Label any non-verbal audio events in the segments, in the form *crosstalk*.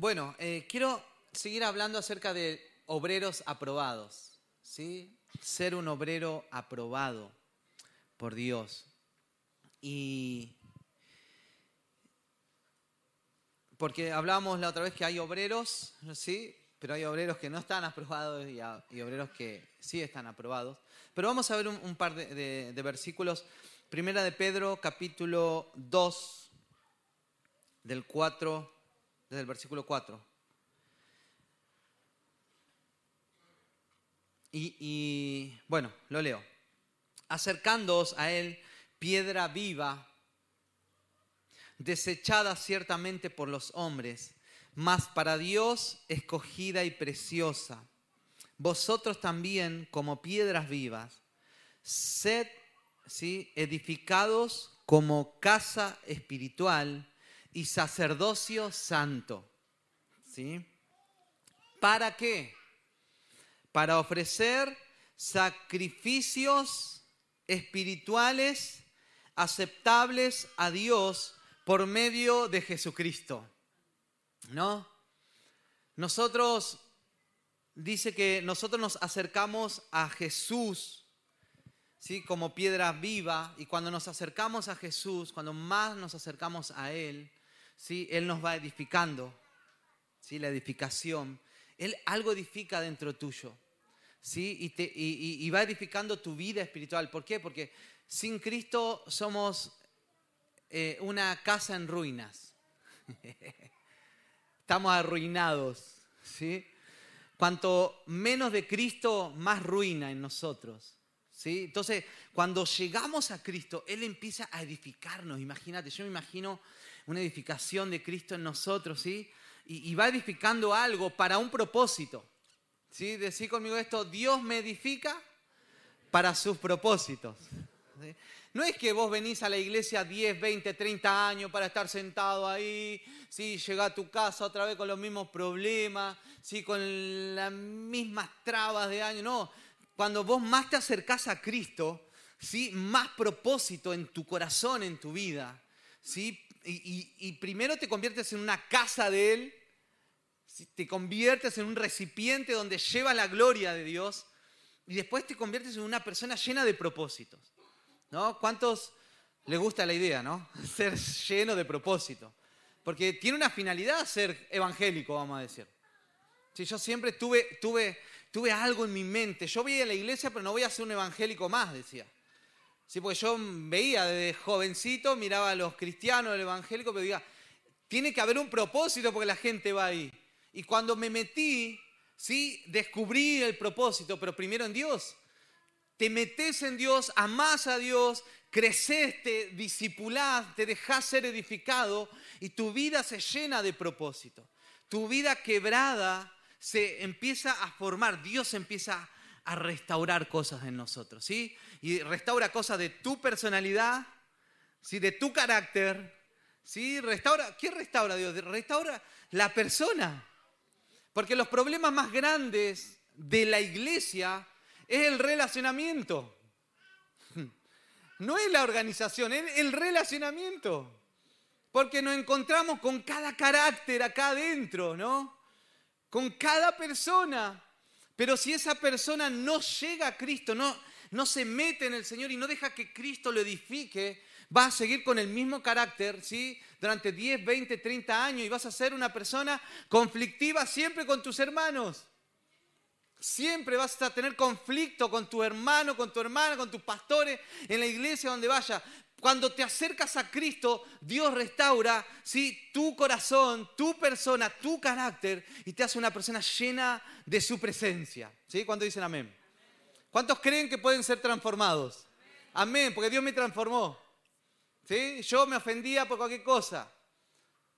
Bueno, eh, quiero seguir hablando acerca de obreros aprobados, ¿sí? Ser un obrero aprobado por Dios. Y porque hablábamos la otra vez que hay obreros, ¿sí? Pero hay obreros que no están aprobados y, obreros que sí están aprobados. Pero vamos a ver un, par de, de versículos. Primera de Pedro, capítulo 2, del 4 desde el versículo 4. Y, bueno, lo leo. Acercándoos a él, piedra viva, desechada ciertamente por los hombres, mas para Dios escogida y preciosa. Vosotros también, como piedras vivas, sed ¿sí? edificados como casa espiritual y sacerdocio santo. ¿Sí? ¿Para qué? Para ofrecer sacrificios espirituales aceptables a Dios por medio de Jesucristo. ¿No? Nosotros, dice que nosotros nos acercamos a Jesús, ¿sí? Como piedra viva, y cuando nos acercamos a Jesús, cuando más nos acercamos a Él, ¿sí? Él nos va edificando, ¿sí? la edificación. Él algo edifica dentro tuyo, ¿sí? y, te, y, va edificando tu vida espiritual. ¿Por qué? Porque sin Cristo somos eh, una casa en ruinas. *laughs* Estamos arruinados. ¿sí? Cuanto menos de Cristo, más ruina en nosotros. ¿sí? Entonces, cuando llegamos a Cristo, Él empieza a edificarnos. Imagínate, yo me imagino una edificación de Cristo en nosotros, ¿sí? Y, va edificando algo para un propósito. ¿Sí? Decir conmigo esto, Dios me edifica para sus propósitos. No es que vos venís a la iglesia 10, 20, 30 años para estar sentado ahí, ¿sí? llega a tu casa otra vez con los mismos problemas, ¿sí? con las mismas trabas de año. No, cuando vos más te acercás a Cristo, ¿sí? más propósito en tu corazón, en tu vida. ¿sí? Y, primero te conviertes en una casa de Él, te conviertes en un recipiente donde lleva la gloria de Dios y después te conviertes en una persona llena de propósitos. ¿no? ¿Cuántos le gusta la idea, no? *laughs* Ser lleno de propósito. Porque tiene una finalidad ser evangélico, vamos a decir. Si yo siempre tuve, tuve, tuve algo en mi mente. Yo voy a la iglesia, pero no voy a ser un evangélico más, decía. Sí, porque yo veía desde jovencito, miraba a los cristianos, el evangélico, pero diga, tiene que haber un propósito porque la gente va ahí. Y cuando me metí, sí, descubrí el propósito, pero primero en Dios. Te metes en Dios, amás a Dios, creces, te discipulás, te dejas ser edificado y tu vida se llena de propósito. Tu vida quebrada se empieza a formar, Dios empieza a restaurar cosas en nosotros, ¿sí? y restaura cosas de tu personalidad, ¿sí? de tu carácter. ¿sí? Restaura, ¿Quién restaura Dios? Restaura la persona. Porque los problemas más grandes de la iglesia es el relacionamiento. *laughs* No es la organización, es el relacionamiento. Porque nos encontramos con cada carácter acá adentro, ¿no? Con cada persona. Pero si esa persona no llega a Cristo, no, no se mete en el Señor y no deja que Cristo lo edifique, va a seguir con el mismo carácter, ¿sí? Durante 10, 20, 30 años y vas a ser una persona conflictiva siempre con tus hermanos. Siempre vas a tener conflicto con tu hermano, con tu hermana, con tus pastores, en la iglesia donde vaya. Cuando te acercas a Cristo, Dios restaura ¿sí? tu corazón, tu persona, tu carácter y te hace una persona llena de su presencia. ¿Sí? Cuando dicen amén? ¿Cuántos creen que pueden ser transformados? Amén, porque Dios me transformó. ¿Sí? Yo me ofendía por cualquier cosa.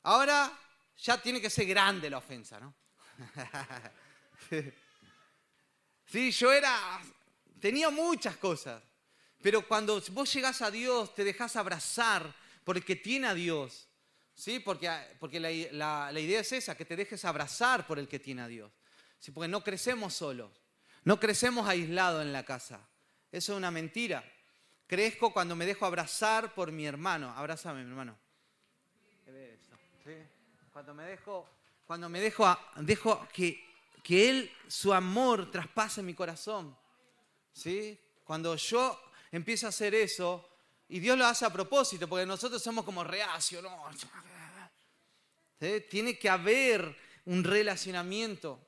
Ahora ya tiene que ser grande la ofensa, ¿no? *laughs* sí, yo era, tenía muchas cosas, pero cuando vos llegás a Dios, te dejas abrazar por el que tiene a Dios, ¿sí? Porque, porque la, la idea es esa, que te dejes abrazar por el que tiene a Dios, ¿sí? Porque no crecemos solos. No crecemos aislados en la casa. Eso es una mentira. Crezco cuando me dejo abrazar por mi hermano. Abrázame, mi hermano. Cuando me dejo cuando me dejo, a- dejo que, que Él, su amor, traspase mi corazón. ¿Sí? Cuando yo empiezo a hacer eso, y Dios lo hace a propósito, porque nosotros somos como reacio, ¿no? Tiene que haber un relacionamiento,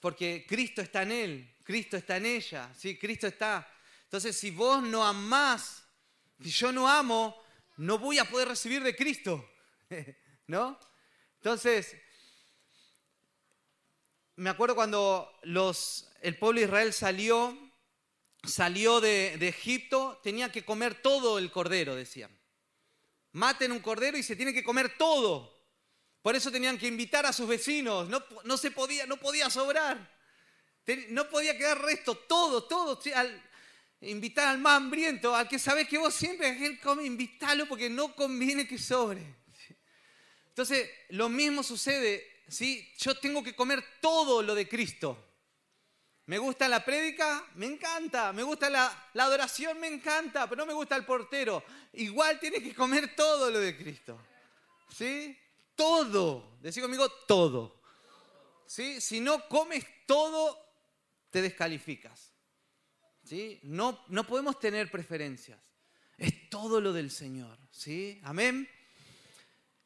porque Cristo está en Él, Cristo está en ella, ¿sí? Cristo está. Entonces, si vos no amás, si yo no amo, no voy a poder recibir de Cristo, *laughs* ¿no? Entonces, me acuerdo cuando los, el pueblo de Israel salió, salió de, Egipto, tenía que comer todo el cordero, decían. Maten un cordero y se tiene que comer todo. Por eso tenían que invitar a sus vecinos, no, se podía, no podía sobrar. No podía quedar resto, todo, todo. al- invitar al más hambriento, al que sabes que vos siempre él come, invítalo porque no conviene que sobre. Entonces, lo mismo sucede, ¿sí? Yo tengo que comer todo lo de Cristo. Me gusta la prédica, me encanta. Me gusta la, la adoración, me encanta. Pero no me gusta el portero. Igual tienes que comer todo lo de Cristo. ¿Sí? Todo. Decí conmigo, todo. ¿Sí? Si no comes todo, te descalificas. ¿Sí? No, no podemos tener preferencias. Es todo lo del Señor. ¿Sí? Amén.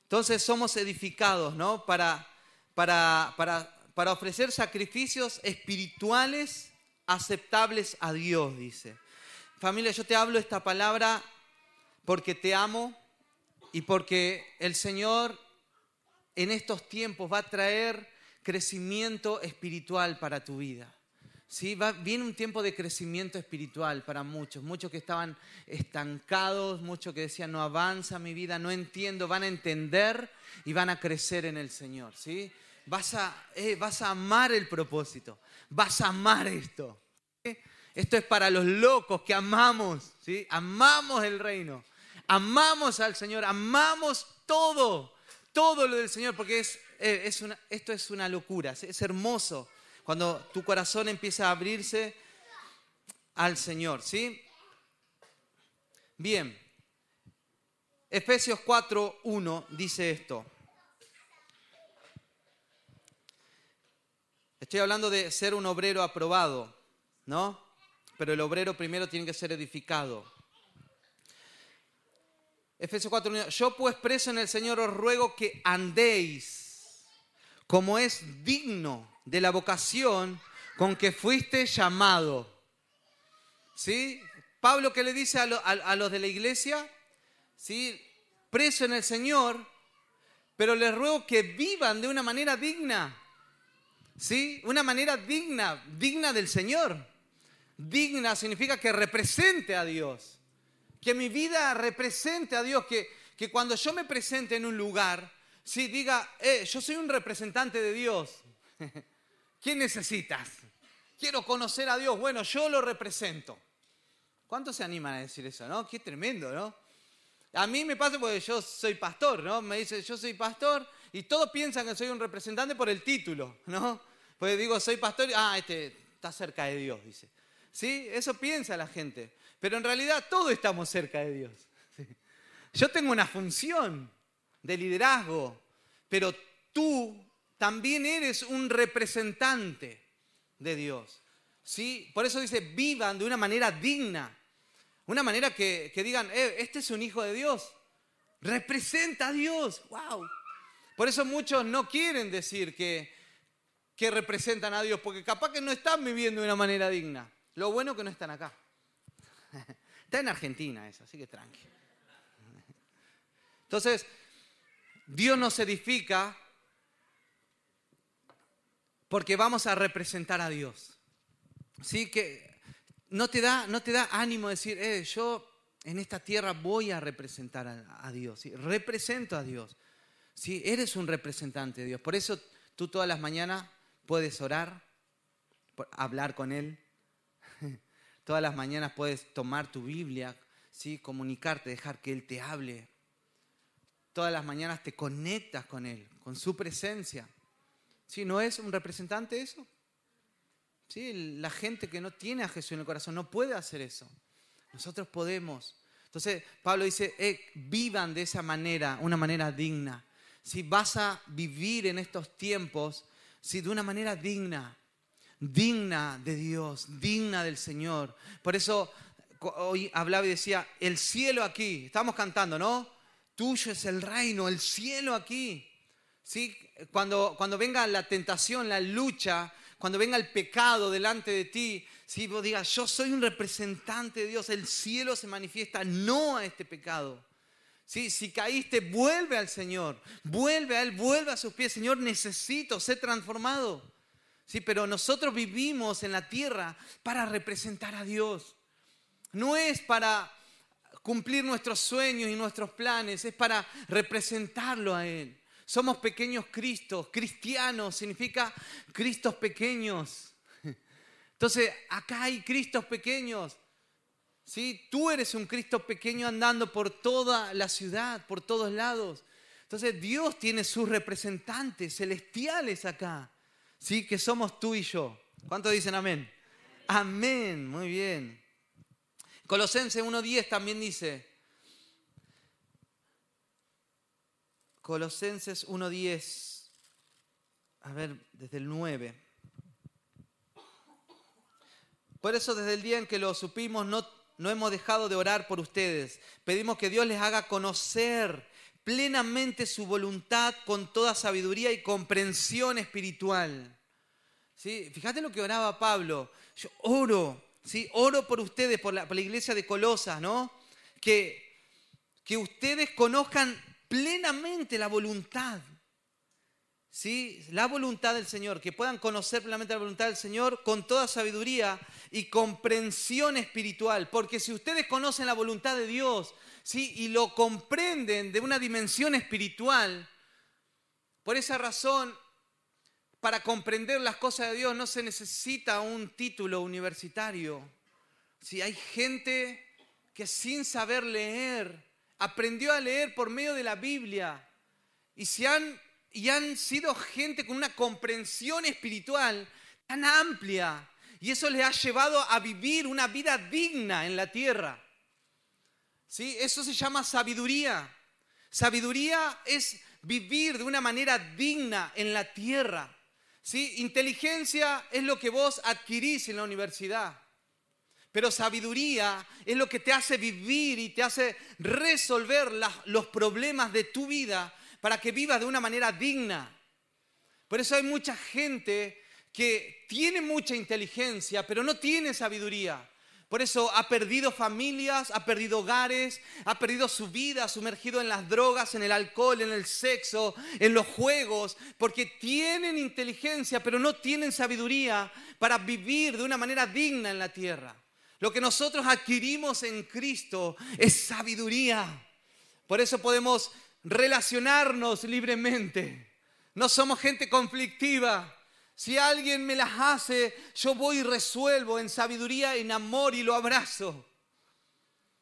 Entonces somos edificados, ¿no? Para, para, para, para ofrecer sacrificios espirituales aceptables a Dios, dice. Familia, yo te hablo esta palabra porque te amo y porque el Señor en estos tiempos va a traer crecimiento espiritual para tu vida. ¿Sí? Va, viene un tiempo de crecimiento espiritual para muchos, muchos que estaban estancados, muchos que decían no avanza mi vida, no entiendo, van a entender y van a crecer en el Señor. ¿sí? Vas, a, eh, vas a amar el propósito, vas a amar esto. Esto es para los locos que amamos, ¿sí? amamos el reino, amamos al Señor, amamos todo, todo lo del Señor, porque es, eh, es una, esto es una locura, es, es hermoso cuando tu corazón empieza a abrirse al Señor, ¿sí? Bien. Efesios 4:1 dice esto. Estoy hablando de ser un obrero aprobado, ¿no? Pero el obrero primero tiene que ser edificado. Efesios 4:1 Yo pues preso en el Señor os ruego que andéis como es digno de la vocación con que fuiste llamado. ¿Sí? Pablo que le dice a, a los de la iglesia, ¿sí? preso en el Señor, pero les ruego que vivan de una manera digna. ¿Sí? Una manera digna, digna del Señor. Digna significa que represente a Dios. Que mi vida represente a Dios. Que, que cuando yo me presente en un lugar, sí, diga, eh, yo soy un representante de Dios. *laughs* ¿Qué necesitas? Quiero conocer a Dios. Bueno, yo lo represento. ¿Cuántos se animan a decir eso, no? Qué tremendo, ¿no? A mí me pasa porque yo soy pastor, ¿no? Me dice, yo soy pastor y todos piensan que soy un representante por el título, ¿no? Pues digo, soy pastor y, ah, este está cerca de Dios, dice. ¿Sí? Eso piensa la gente. Pero en realidad todos estamos cerca de Dios. *laughs* Yo tengo una función de liderazgo, pero tú también eres un representante de Dios. ¿Sí? Por eso dice, vivan de una manera digna. Una manera que, que digan, eh, este es un hijo de Dios. Representa a Dios. ¡Wow! Por eso muchos no quieren decir que, que representan a Dios, porque capaz que no están viviendo de una manera digna. Lo bueno que no están acá. *laughs* Está en Argentina eso, así que tranqui. Entonces, Dios nos edifica porque vamos a representar a Dios. ¿Sí? Que no te da, no te da ánimo decir, eh, yo en esta tierra voy a representar a, Dios. Represento a Dios. ¿Sí? Eres un representante de Dios. Por eso tú todas las mañanas puedes orar, hablar con Él. *laughs* Todas las mañanas puedes tomar tu Biblia, ¿sí? comunicarte, dejar que Él te hable. Todas las mañanas te conectas con Él, con su presencia. ¿Sí? ¿No es un representante eso? ¿Sí? La gente que no tiene a Jesús en el corazón no puede hacer eso. Nosotros podemos. Entonces, Pablo dice, eh, vivan de esa manera, una manera digna. Si vas a vivir en estos tiempos si de una manera digna, digna de Dios, digna del Señor. Por eso hoy hablaba y decía, el cielo aquí, estamos cantando, ¿no? Tuyo es el reino, el cielo aquí. ¿Sí? Cuando, cuando venga la tentación, la lucha, cuando venga el pecado delante de ti, si vos digas, yo soy un representante de Dios, el cielo se manifiesta no a este pecado. ¿Sí? Si caíste, vuelve al Señor, vuelve a Él, vuelve a sus pies. Señor, necesito ser transformado. Sí, pero nosotros vivimos en la tierra para representar a Dios. No es para cumplir nuestros sueños y nuestros planes, es para representarlo a Él. Somos pequeños Cristos, cristianos significa Cristos pequeños. *laughs* Entonces, acá hay Cristos pequeños. ¿Sí? Tú eres un Cristo pequeño andando por toda la ciudad, por todos lados. Entonces, Dios tiene sus representantes celestiales acá, ¿sí? que somos tú y yo. ¿Cuántos dicen amén? Amén, muy bien. Colosenses 1.10 también dice, Colosenses 1.10, a ver, desde el 9. Por eso desde el día en que lo supimos no, no hemos dejado de orar por ustedes. Pedimos que Dios les haga conocer plenamente su voluntad con toda sabiduría y comprensión espiritual. ¿Sí? Fíjate lo que oraba Pablo. Oro, ¿sí? oro por ustedes, por la, por la iglesia de Colosas, ¿no? Que, que ustedes conozcan plenamente la voluntad ¿sí? la voluntad del Señor, que puedan conocer plenamente la voluntad del Señor con toda sabiduría y comprensión espiritual. Porque si ustedes conocen la voluntad de Dios ¿sí? y lo comprenden de una dimensión espiritual, por esa razón, para comprender las cosas de Dios no se necesita un título universitario. Si hay gente que sin saber leer, aprendió a leer por medio de la Biblia y se han y han sido gente con una comprensión espiritual tan amplia y eso les ha llevado a vivir una vida digna en la tierra. ¿Sí? Eso se llama sabiduría. Sabiduría es vivir de una manera digna en la tierra. ¿Sí? Inteligencia es lo que vos adquirís en la universidad. Pero sabiduría es lo que te hace vivir y te hace resolver los problemas de tu vida para que vivas de una manera digna. Por eso hay mucha gente que tiene mucha inteligencia, pero no tiene sabiduría. Por eso ha perdido familias, ha perdido hogares, ha perdido su vida, sumergido en las drogas, en el alcohol, en el sexo, en los juegos, porque tienen inteligencia, pero no tienen sabiduría para vivir de una manera digna en la tierra. Lo que nosotros adquirimos en Cristo es sabiduría. Por eso podemos relacionarnos libremente. No somos gente conflictiva. Si alguien me las hace, yo voy y resuelvo en sabiduría, en amor y lo abrazo.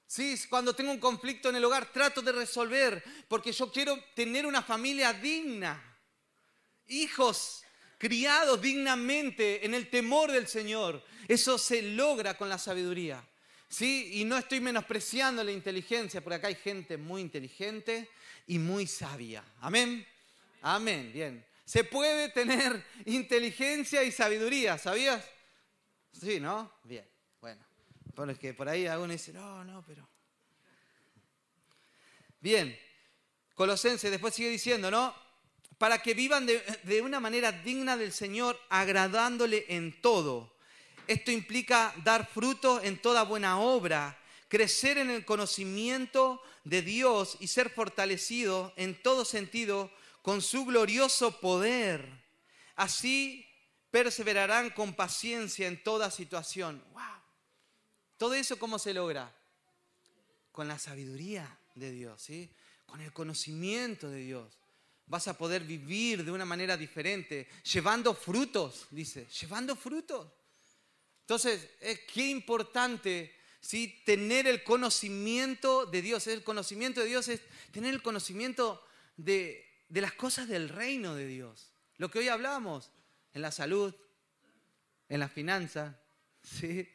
Sí, cuando tengo un conflicto en el hogar, trato de resolver porque yo quiero tener una familia digna. Hijos criados dignamente en el temor del Señor. Eso se logra con la sabiduría. Sí, y no estoy menospreciando la inteligencia, porque acá hay gente muy inteligente y muy sabia. Amén. Amén. Bien. Se puede tener inteligencia y sabiduría, ¿sabías? Sí, ¿no? Bien. Bueno. Porque por ahí alguno dice, no, no, pero. Bien. Colosense después sigue diciendo, ¿no? Para que vivan de, de una manera digna del Señor, agradándole en todo. Esto implica dar fruto en toda buena obra crecer en el conocimiento de Dios y ser fortalecido en todo sentido con su glorioso poder. Así perseverarán con paciencia en toda situación. ¡Wow! ¿Todo eso cómo se logra? Con la sabiduría de Dios, ¿sí? Con el conocimiento de Dios. Vas a poder vivir de una manera diferente, llevando frutos, dice, llevando frutos. Entonces, es qué importante ¿sí? Tener el conocimiento de Dios. El conocimiento de Dios es tener el conocimiento de, las cosas del reino de Dios. Lo que hoy hablamos, en la salud, en la finanza, *laughs* ¿sí?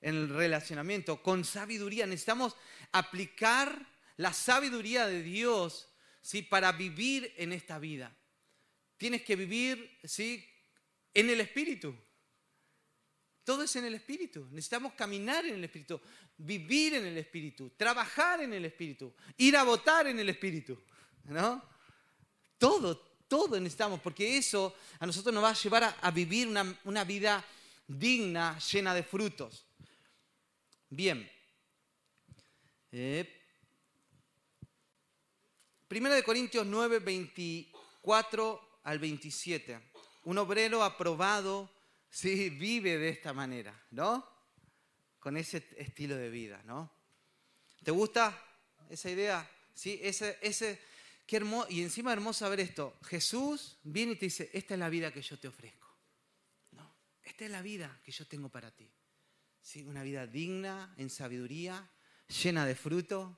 en el relacionamiento, con sabiduría. Necesitamos aplicar la sabiduría de Dios ¿sí? para vivir en esta vida. Tienes que vivir ¿sí? en el Espíritu. Todo es en el Espíritu. Necesitamos caminar en el Espíritu, vivir en el Espíritu, trabajar en el Espíritu, ir a votar en el Espíritu. ¿No? Todo, todo necesitamos, porque eso a nosotros nos va a llevar a, vivir una, vida digna, llena de frutos. Bien. Eh, Primera de Corintios 9, 24 al 27. Un obrero aprobado sí, vive de esta manera, ¿no? Con ese estilo de vida, ¿no? ¿Te gusta esa idea? Sí, ese, ese, qué hermoso, y encima hermoso ver esto. Jesús viene y te dice, esta es la vida que yo te ofrezco. ¿no? Esta es la vida que yo tengo para ti. ¿Sí? Una vida digna, en sabiduría, llena de fruto,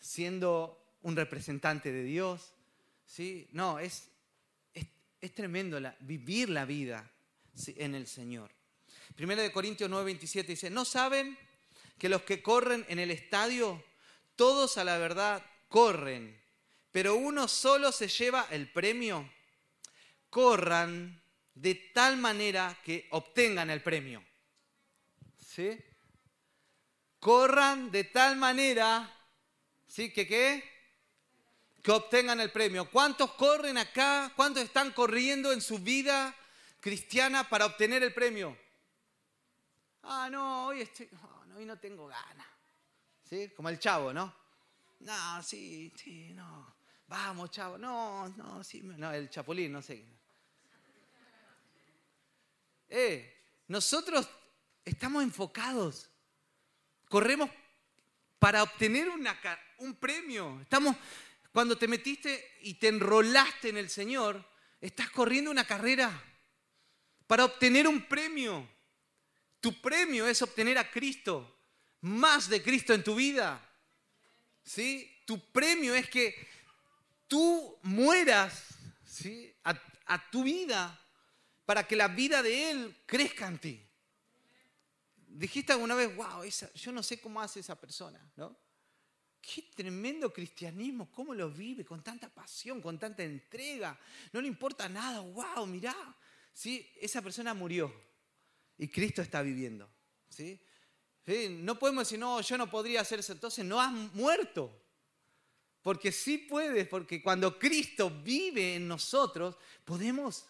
siendo un representante de Dios. ¿sí? No, es, es, tremendo vivir la vida en el Señor. Primera de Corintios 9:27 dice, ¿no saben que los que corren en el estadio, todos a la verdad corren, pero uno solo se lleva el premio? Corran de tal manera que obtengan el premio. ¿Sí? Corran de tal manera, ¿sí? ¿Que qué? Que obtengan el premio. ¿Cuántos corren acá? ¿Cuántos están corriendo en su vida cristiana para obtener el premio. Ah, no, hoy, estoy, hoy no tengo ganas. ¿Sí? Como el chavo, ¿no? No, sí, sí, no. Vamos, chavo. No, no, sí. No, el chapulín, no sé. Eh, nosotros estamos enfocados. Corremos para obtener un premio. Estamos, cuando te metiste y te enrolaste en el Señor, estás corriendo una carrera para obtener un premio. Tu premio es obtener a Cristo, más de Cristo en tu vida. ¿Sí? Tu premio es que tú mueras ¿sí? a, tu vida para que la vida de Él crezca en ti. Dijiste alguna vez, wow, yo no sé cómo hace esa persona, ¿no? Qué tremendo cristianismo, cómo lo vive, con tanta pasión, con tanta entrega. No le importa nada, wow, mirá, ¿sí? esa persona murió y Cristo está viviendo. ¿sí? No podemos decir, no, yo no podría hacer eso. Entonces no has muerto. Porque sí puedes, porque cuando Cristo vive en nosotros, podemos.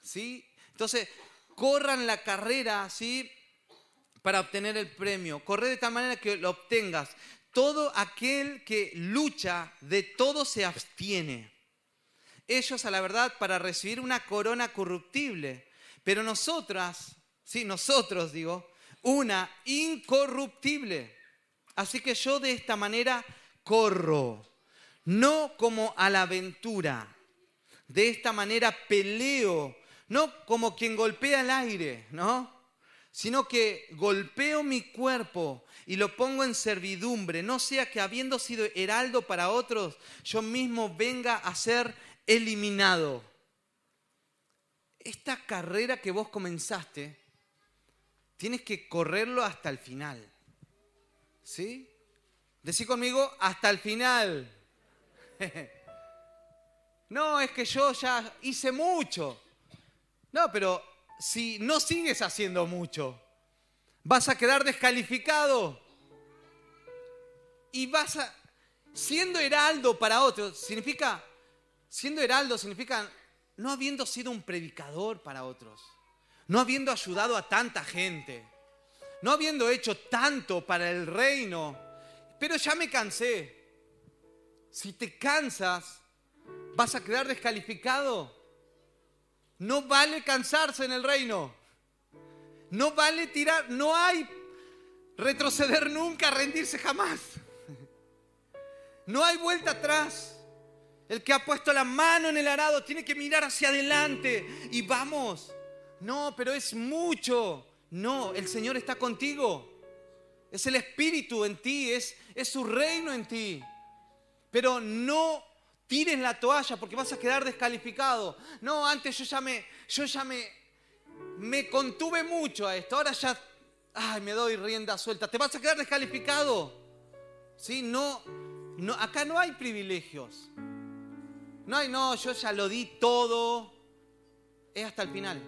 ¿sí? Entonces, corran la carrera ¿sí? para obtener el premio. Corre de tal manera que lo obtengas. Todo aquel que lucha, de todo se abstiene ellos a la verdad para recibir una corona corruptible, pero nosotras, sí, nosotros digo, una incorruptible. Así que yo de esta manera corro, no como a la aventura, de esta manera peleo, no como quien golpea el aire, ¿no? Sino que golpeo mi cuerpo y lo pongo en servidumbre, no sea que habiendo sido heraldo para otros, yo mismo venga a ser eliminado. Esta carrera que vos comenzaste, tienes que correrlo hasta el final. ¿Sí? Decí conmigo, hasta el final. *laughs* no, es que yo ya hice mucho. No, pero si no sigues haciendo mucho, vas a quedar descalificado. Y vas a, siendo heraldo para otros, significa Siendo heraldo significa no habiendo sido un predicador para otros, no habiendo ayudado a tanta gente, no habiendo hecho tanto para el reino, pero ya me cansé. Si te cansas, vas a quedar descalificado. No vale cansarse en el reino. No vale tirar, no hay retroceder nunca, rendirse jamás. No hay vuelta atrás. El que ha puesto la mano en el arado tiene que mirar hacia adelante y vamos. No, pero es mucho. No, el Señor está contigo. Es el Espíritu en ti, es, es su reino en ti. Pero no tires la toalla porque vas a quedar descalificado. No, antes yo ya me, yo ya me, me contuve mucho a esto. Ahora ya, ay, me doy rienda suelta. Te vas a quedar descalificado. ¿Sí? No, no, acá no hay privilegios. No hay, no, yo ya lo di todo. Es hasta el final.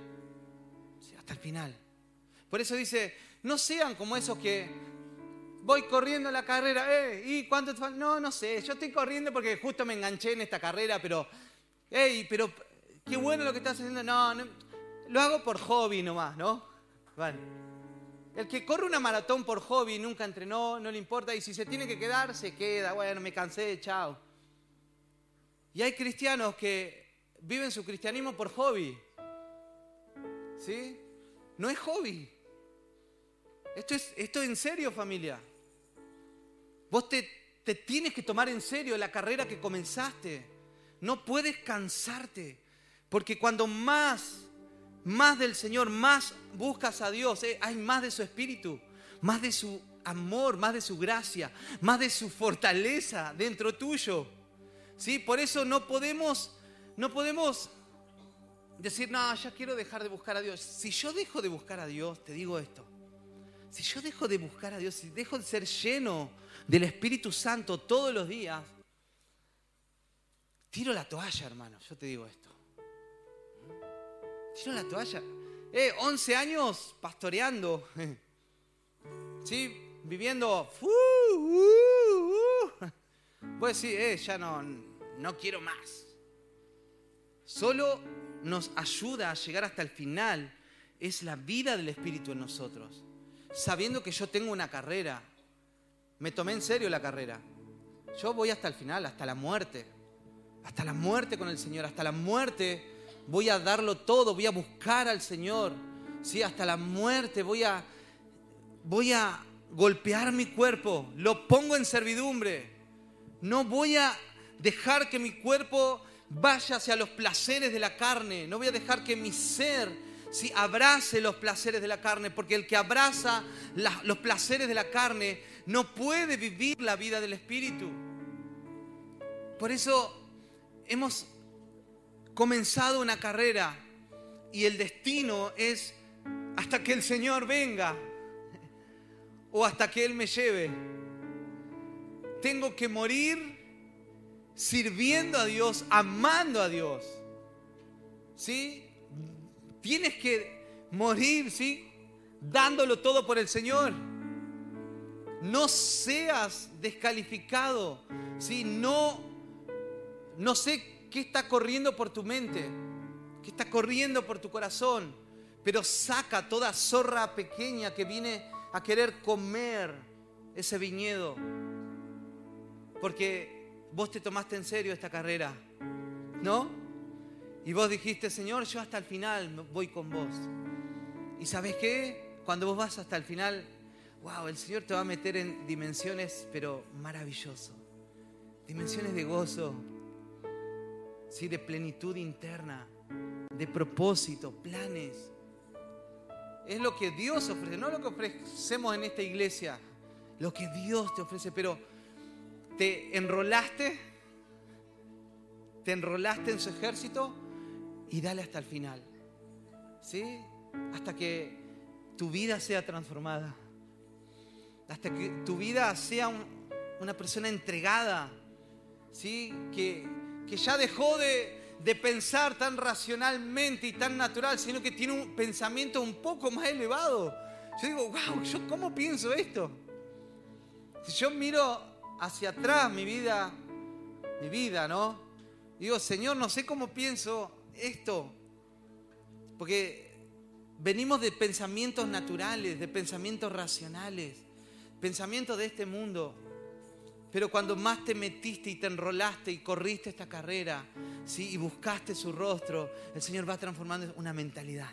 hasta el final. Por eso dice, no sean como esos que voy corriendo la carrera, eh, ¿y cuánto No, no sé, yo estoy corriendo porque justo me enganché en esta carrera, pero, hey, pero qué bueno lo que estás haciendo. No, no lo hago por hobby nomás, ¿no? El que corre una maratón por hobby, nunca entrenó, no le importa, y si se tiene que quedar, se queda, bueno, me cansé, chao. Y hay cristianos que viven su cristianismo por hobby. ¿Sí? No es hobby. Esto es, esto en serio, familia. Vos te, te tienes que tomar en serio la carrera que comenzaste. No puedes cansarte. Porque cuando más más del Señor, más buscas a Dios, eh, hay más de su espíritu, más de su amor, más de su gracia, más de su fortaleza dentro tuyo. ¿Sí? Por eso no podemos, no podemos decir, no, ya quiero dejar de buscar a Dios. Si yo dejo de buscar a Dios, te digo esto, si yo dejo de buscar a Dios, si dejo de ser lleno del Espíritu Santo todos los días, tiro la toalla, hermano, yo te digo esto. Tiro la toalla. Eh, 11 años pastoreando. *laughs* ¿Sí? Viviendo. Uh, uh, uh. Pues sí, eh, ya no, no quiero más. Solo nos ayuda a llegar hasta el final. Es la vida del Espíritu en nosotros. Sabiendo que yo tengo una carrera. Me tomé en serio la carrera. Yo voy hasta el final, hasta la muerte. Hasta la muerte con el Señor, hasta la muerte voy a darlo todo, voy a buscar al Señor, ¿sí? hasta la muerte, voy a, voy a golpear mi cuerpo, lo pongo en servidumbre, no voy a dejar que mi cuerpo vaya hacia los placeres de la carne, no voy a dejar que mi ser si abrace los placeres de la carne, porque el que abraza los placeres de la carne no puede vivir la vida del Espíritu. Por eso hemos comenzado una carrera y el destino es hasta que el Señor venga o hasta que Él me lleve. Tengo que morir sirviendo a Dios, amando a Dios. ¿Sí? Tienes que morir, ¿sí? Dándolo todo por el Señor. No seas descalificado, ¿sí? No, no sé qué está corriendo por tu mente, qué está corriendo por tu corazón, pero saca toda zorra pequeña que viene a querer comer ese viñedo, porque vos te tomaste en serio esta carrera, ¿no? Y vos dijiste, Señor, yo hasta el final voy con vos. ¿Y sabes qué? Cuando vos vas hasta el final, wow, el Señor te va a meter en dimensiones, pero maravilloso. Dimensiones de gozo, ¿sí? de plenitud interna, de propósito, planes. Es lo que Dios ofrece, no lo que ofrecemos en esta iglesia, lo que Dios te ofrece, pero te enrolaste, te enrolaste en su ejército y dale hasta el final, ¿sí? Hasta que tu vida sea transformada, hasta que tu vida sea una persona entregada, ¿sí? Que, que ya dejó de, pensar tan racionalmente y tan natural, sino que tiene un pensamiento un poco más elevado. Yo digo, wow, ¿yo cómo pienso esto? Si yo miro hacia atrás mi vida, mi vida, ¿no? Digo, Señor, no sé cómo pienso esto. Porque venimos de pensamientos naturales, de pensamientos racionales, pensamientos de este mundo. Pero cuando más te metiste y te enrolaste y corriste esta carrera, ¿sí? y buscaste su rostro, el Señor va transformando una mentalidad.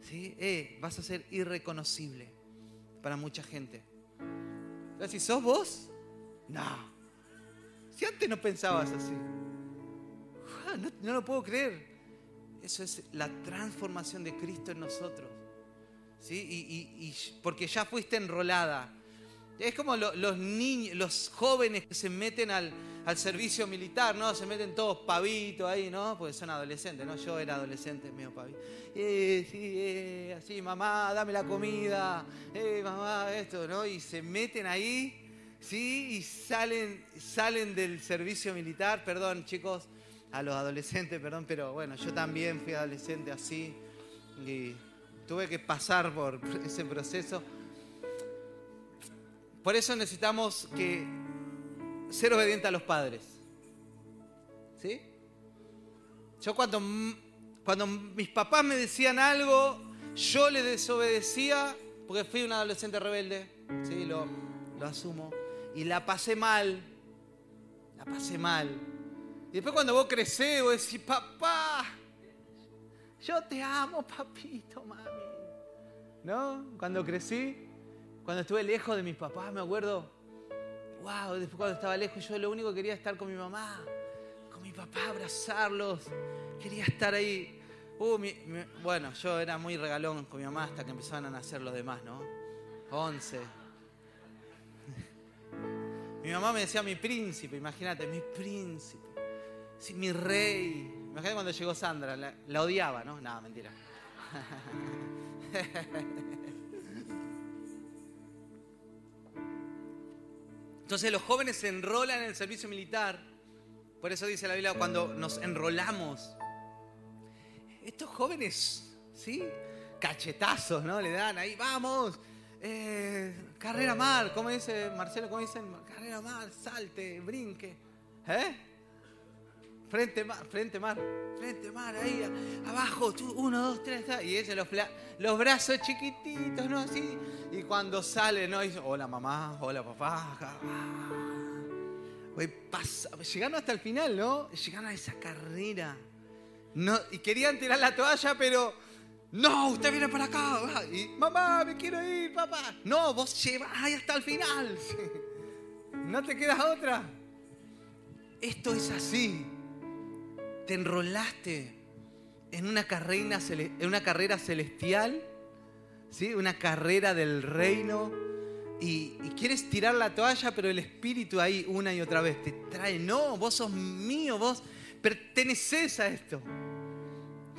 ¿sí? Eh, vas a ser irreconocible para mucha gente. Si sos vos, no. Si antes no pensabas así, no, lo puedo creer. Eso es la transformación de Cristo en nosotros. ¿sí? y porque ya fuiste enrolada es como los niños, los jóvenes que se meten al, servicio militar, ¿no? Se meten todos pavitos ahí, ¿no? Porque son adolescentes, ¿no? Yo era adolescente, medio pavito. Eh, sí, eh, así, mamá, dame la comida. Eh, mamá, esto, ¿no? Y se meten ahí, ¿sí? Y salen, salen del servicio militar, perdón chicos, a los adolescentes, perdón, pero bueno, yo también fui adolescente así y tuve que pasar por *laughs* ese proceso. Por eso necesitamos que ser obediente a los padres. ¿Sí? Yo cuando, cuando mis papás me decían algo, yo le desobedecía porque fui un adolescente rebelde. Sí, lo, lo asumo. Y la pasé mal. La pasé mal. Y después cuando vos crecés, vos decís, papá, yo te amo, papito, mami. ¿No? Cuando crecí, cuando estuve lejos de mis papás, me acuerdo, wow, después cuando estaba lejos, yo lo único que quería estar con mi mamá, con mi papá, abrazarlos. Quería estar ahí. Uh, bueno, yo era muy regalón con mi mamá hasta que empezaban a nacer los demás, ¿no? Once. Mi mamá me decía mi príncipe, imagínate, mi príncipe. Sí, mi rey. Imagínate cuando llegó Sandra, la, odiaba, ¿no? Nada, mentira. *laughs* Entonces los jóvenes se enrolan en el servicio militar. Por eso dice la Biblia, cuando nos enrolamos, estos jóvenes, ¿sí? Cachetazos, ¿no? Le dan ahí, vamos, eh, carrera mar, ¿cómo dice Marcelo? ¿Cómo dicen? Carrera mar, salte, brinque. ¿Eh? Frente mar, frente mar, frente mar, ahí, abajo, uno, dos, tres, y ese los, los brazos chiquititos, ¿no? Así. Y cuando sale, ¿no? Dice, hola mamá, hola papá. pasa, llegaron hasta el final, ¿no? Llegaron a esa carrera. No, y querían tirar la toalla, pero no, usted viene para acá. Y mamá, me quiero ir, papá. No, vos llevas ahí hasta el final. *laughs* No te quedas otra. Esto es así. Te enrolaste en una carrera, en una carrera celestial, ¿sí? una carrera del reino. Y, y, quieres tirar la toalla, pero el espíritu ahí una y otra vez te trae, no, vos sos mío, vos perteneces a esto.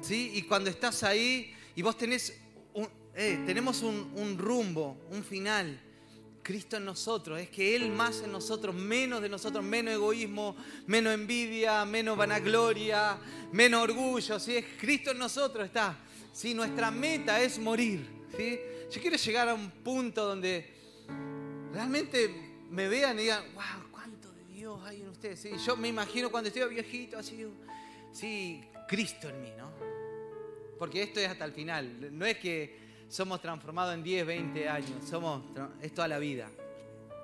¿Sí? Y cuando estás ahí, y vos tenés, eh, tenemos un, rumbo, un final. Cristo en nosotros, es que Él más en nosotros, menos de nosotros, menos egoísmo, menos envidia, menos vanagloria, menos orgullo, ¿sí? es Cristo en nosotros está. ¿sí? Nuestra meta es morir. ¿sí? Yo quiero llegar a un punto donde realmente me vean y digan, wow, cuánto de Dios hay en ustedes. ¿sí? Yo me imagino cuando estoy viejito, así, sí, Cristo en mí, ¿no? Porque esto es hasta el final. No es que somos transformados en 10, 20 años. Somos, es toda la vida.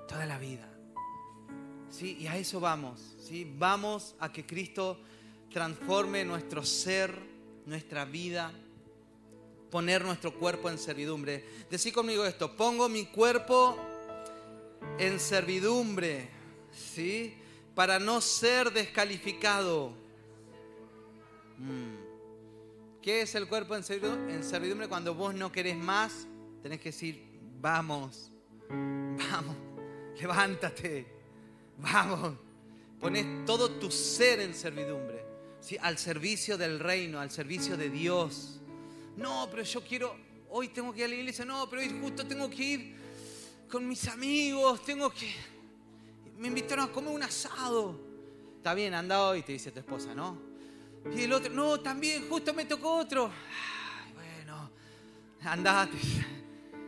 Toda la vida. ¿Sí? Y a eso vamos. ¿sí? Vamos a que Cristo transforme nuestro ser, nuestra vida, poner nuestro cuerpo en servidumbre. Decí conmigo esto, pongo mi cuerpo en servidumbre, ¿sí? Para no ser descalificado. Mm. ¿Qué es el cuerpo en servidumbre? Cuando vos no querés más, tenés que decir, vamos, vamos, levántate, vamos. Pones todo tu ser en servidumbre, al servicio del reino, al servicio de Dios. No, pero yo quiero, hoy tengo que ir a la iglesia, no, pero hoy justo tengo que ir con mis amigos, tengo que... Me invitaron a comer un asado. Está bien, anda hoy, te dice tu esposa, ¿no? Y el otro, no, también, justo me tocó otro. Bueno, andate.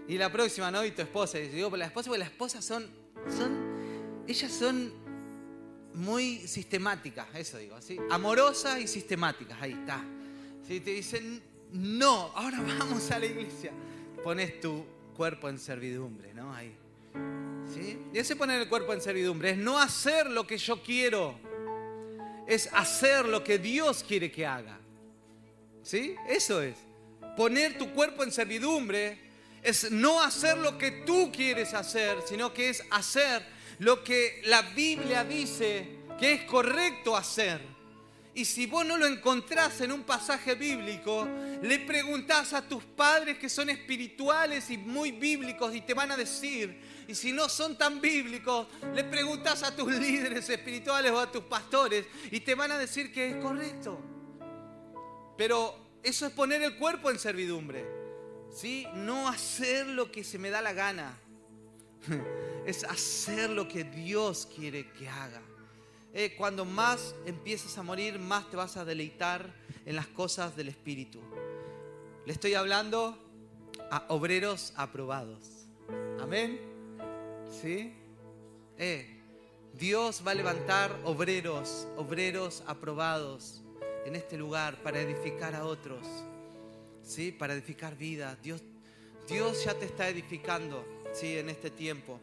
Y la próxima, ¿no? Y tu esposa. Y digo, pero la esposa, porque las esposas son, son, ellas son muy sistemáticas, eso digo, ¿sí? Amorosas y sistemáticas, ahí está. Si te dicen, no, ahora *laughs* vamos a la iglesia, pones tu cuerpo en servidumbre, ¿no? Ahí. ¿Sí? Y ese poner el cuerpo en servidumbre es no hacer lo que yo quiero es hacer lo que Dios quiere que haga. ¿Sí? Eso es. Poner tu cuerpo en servidumbre es no hacer lo que tú quieres hacer, sino que es hacer lo que la Biblia dice que es correcto hacer. Y si vos no lo encontrás en un pasaje bíblico, le preguntás a tus padres que son espirituales y muy bíblicos y te van a decir, y si no son tan bíblicos, le preguntas a tus *laughs* líderes espirituales o a tus pastores y te van a decir que es correcto. Pero eso es poner el cuerpo en servidumbre. ¿sí? No hacer lo que se me da la gana. *laughs* es hacer lo que Dios quiere que haga. Eh, cuando más empiezas a morir, más te vas a deleitar en las cosas del Espíritu. Le estoy hablando a obreros aprobados. Amén. ¿Sí? Eh, Dios va a levantar obreros, obreros aprobados en este lugar para edificar a otros. ¿Sí? Para edificar vidas. Dios, Dios ya te está edificando, ¿sí? En este tiempo.